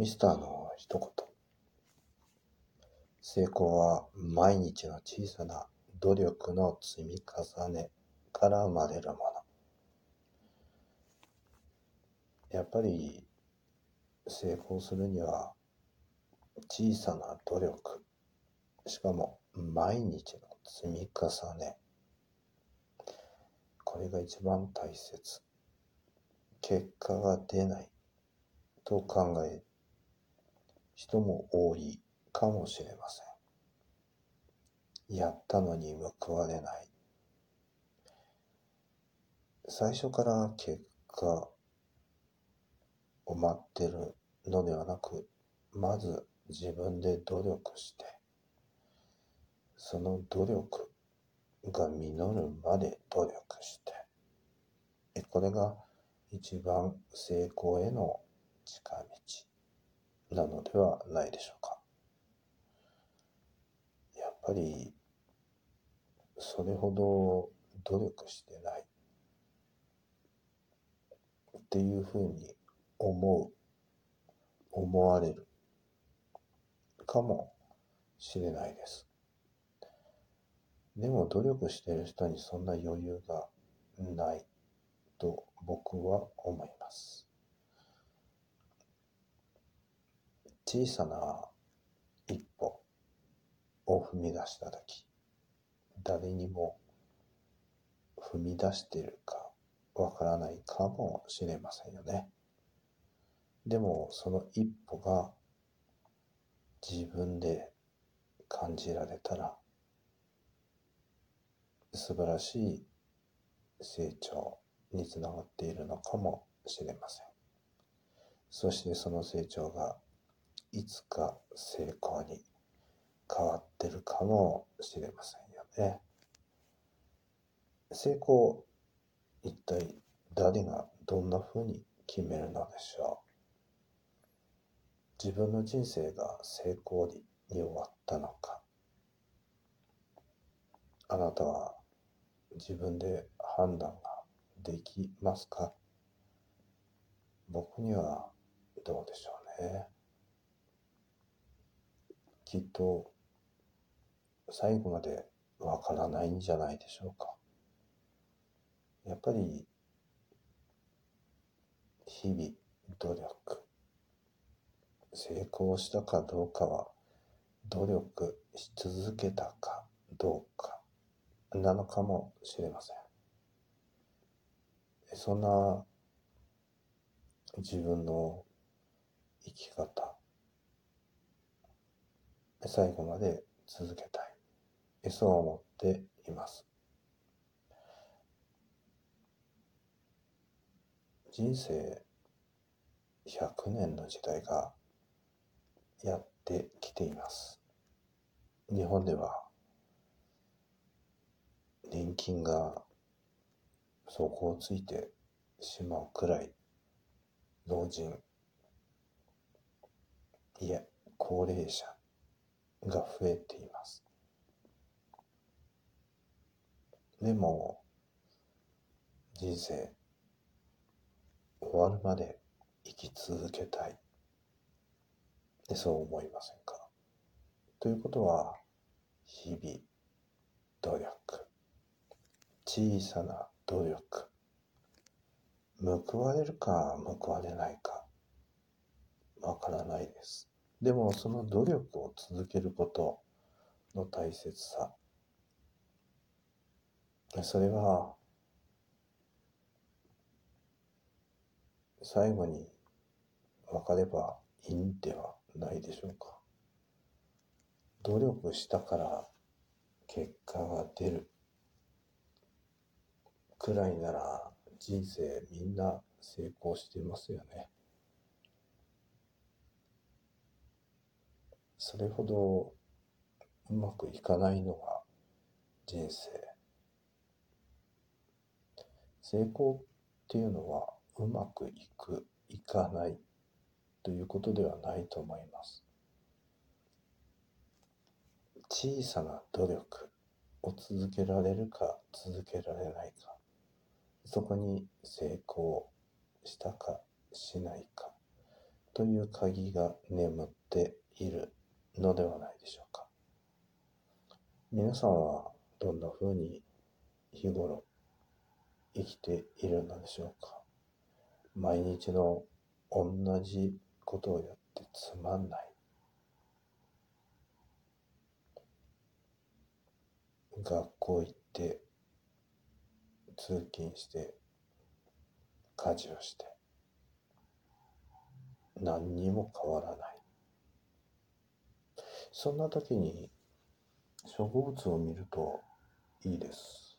ミスターの一言。成功は毎日の小さな努力の積み重ねから生まれるもの。やっぱり成功するには小さな努力、しかも毎日の積み重ね。これが一番大切。結果が出ないと考える人も多いかもしれません。やったのに報われない。最初から結果を待ってるのではなく、まず自分で努力して、その努力が実るまで努力して、これが一番成功への近なのではないでしょうか。やっぱり、それほど努力してないっていうふうに思う、思われるかもしれないです。でも努力している人にそんな余裕がないと僕は思います。小さな一歩を踏み出したとき、誰にも踏み出しているかわからないかもしれませんよね。でもその一歩が自分で感じられたら素晴らしい成長につながっているのかもしれません。そしてその成長がいつか成功に変わってるかもしれませんよね。成功、一体誰がどんな風に決めるのでしょう？自分の人生が成功に終わったのかあなたは自分で判断ができますか？僕にはどうでしょうねきっと最後までわからないんじゃないでしょうかやっぱり日々努力成功したかどうかは努力し続けたかどうかなのかもしれません。そんな自分の生き方、最後まで続けたい。そう思っています。人生100年の時代がやってきています。日本では年金が底をついてしまうくらい老人いえ高齢者が増えています。でも人生終わるまで生き続けたい。でそう思いませんか？ということは、日々、努力、小さな努力、報われるか報われないか、わからないです。でも、その努力を続けることの大切さ、それは、最後に分かればいいんではないでしょうか。努力したから結果が出るくらいなら人生みんな成功してますよね。それほどうまくいかないのが人生。成功っていうのはうまくいく、いかないということではないと思います。小さな努力を続けられるか続けられないか、そこに成功したかしないかという鍵が眠っているのではないでしょうか。皆さんはどんな風に日頃生きているのでしょうか。毎日の同じことをやってつまんない。学校行って通勤して家事をして何にも変わらないそんな時に植物を見るといいです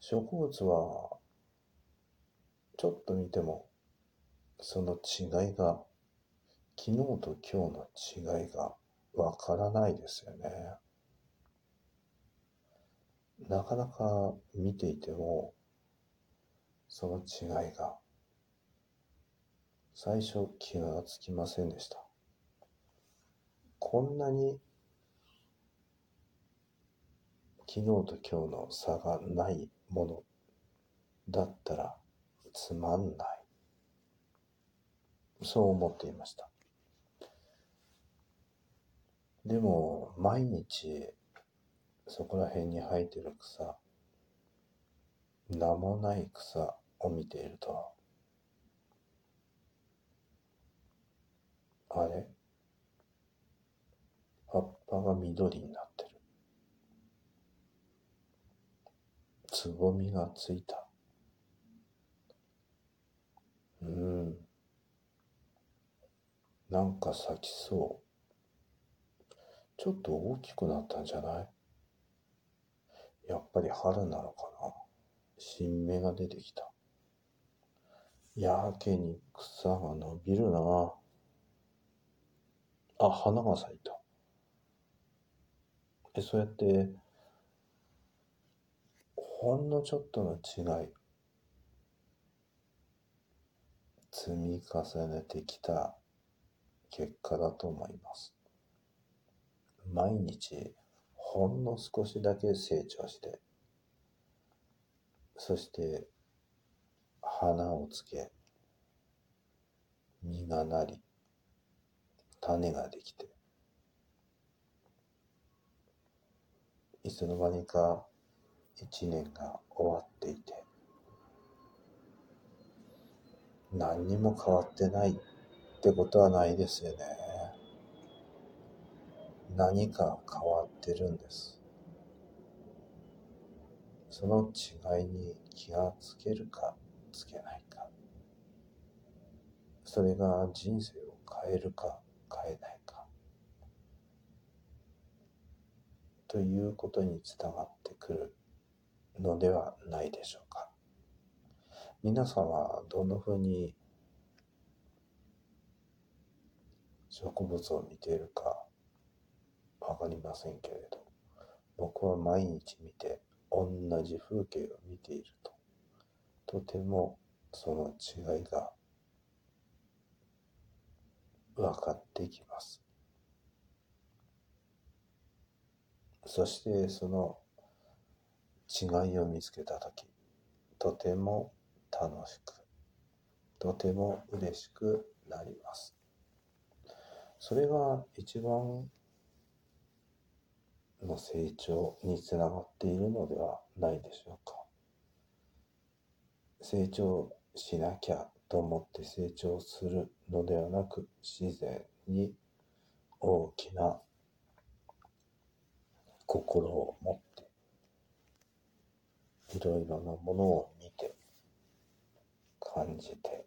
植物はちょっと見てもその違いが昨日と今日の違いがわからないですよね。なかなか見ていても、その違いが、最初気がつきませんでした。こんなに、昨日と今日の差がないものだったらつまんない。そう思っていました。でも、毎日そこら辺に生えてる草、名もない草を見ていると、あれ？葉が緑になってる。つぼみがついた。うん。なんか咲きそう。ちょっと大きくなったんじゃない？やっぱり春なのかな新芽が出てきた。やけに草が伸びるなあ、花が咲いた。で、そうやって、ほんのちょっとの違い、積み重ねてきた結果だと思います。毎日ほんの少しだけ成長して、そして花をつけ、実がなり、種ができて、いつの間にか一年が終わっていて、何にも変わってないってことはないですよね。何か変わってるんです。その違いに気がつけるかつけないか。それが人生を変えるか変えないか。ということにつながってくるのではないでしょうか。皆さんはどんなふうに植物を見ているかわかりませんけれど、僕は毎日見て同じ風景を見ていると、とてもその違いが分かってきます。そしてその違いを見つけたとき、とても楽しく、とても嬉しくなります。それが一番の成長につながっているのではないでしょうか。成長しなきゃと思って成長するのではなく、自然に大きな心を持って、いろいろなものを見て、感じて、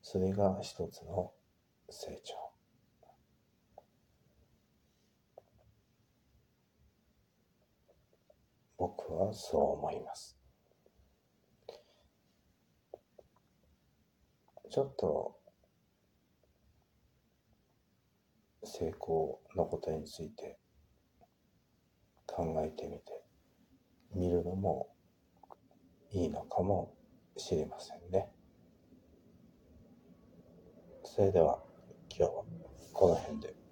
それが一つの成長。僕はそう思います。ちょっと成功のことについて考えてみてみるのもいいのかもしれませんね。それでは今日はこの辺で。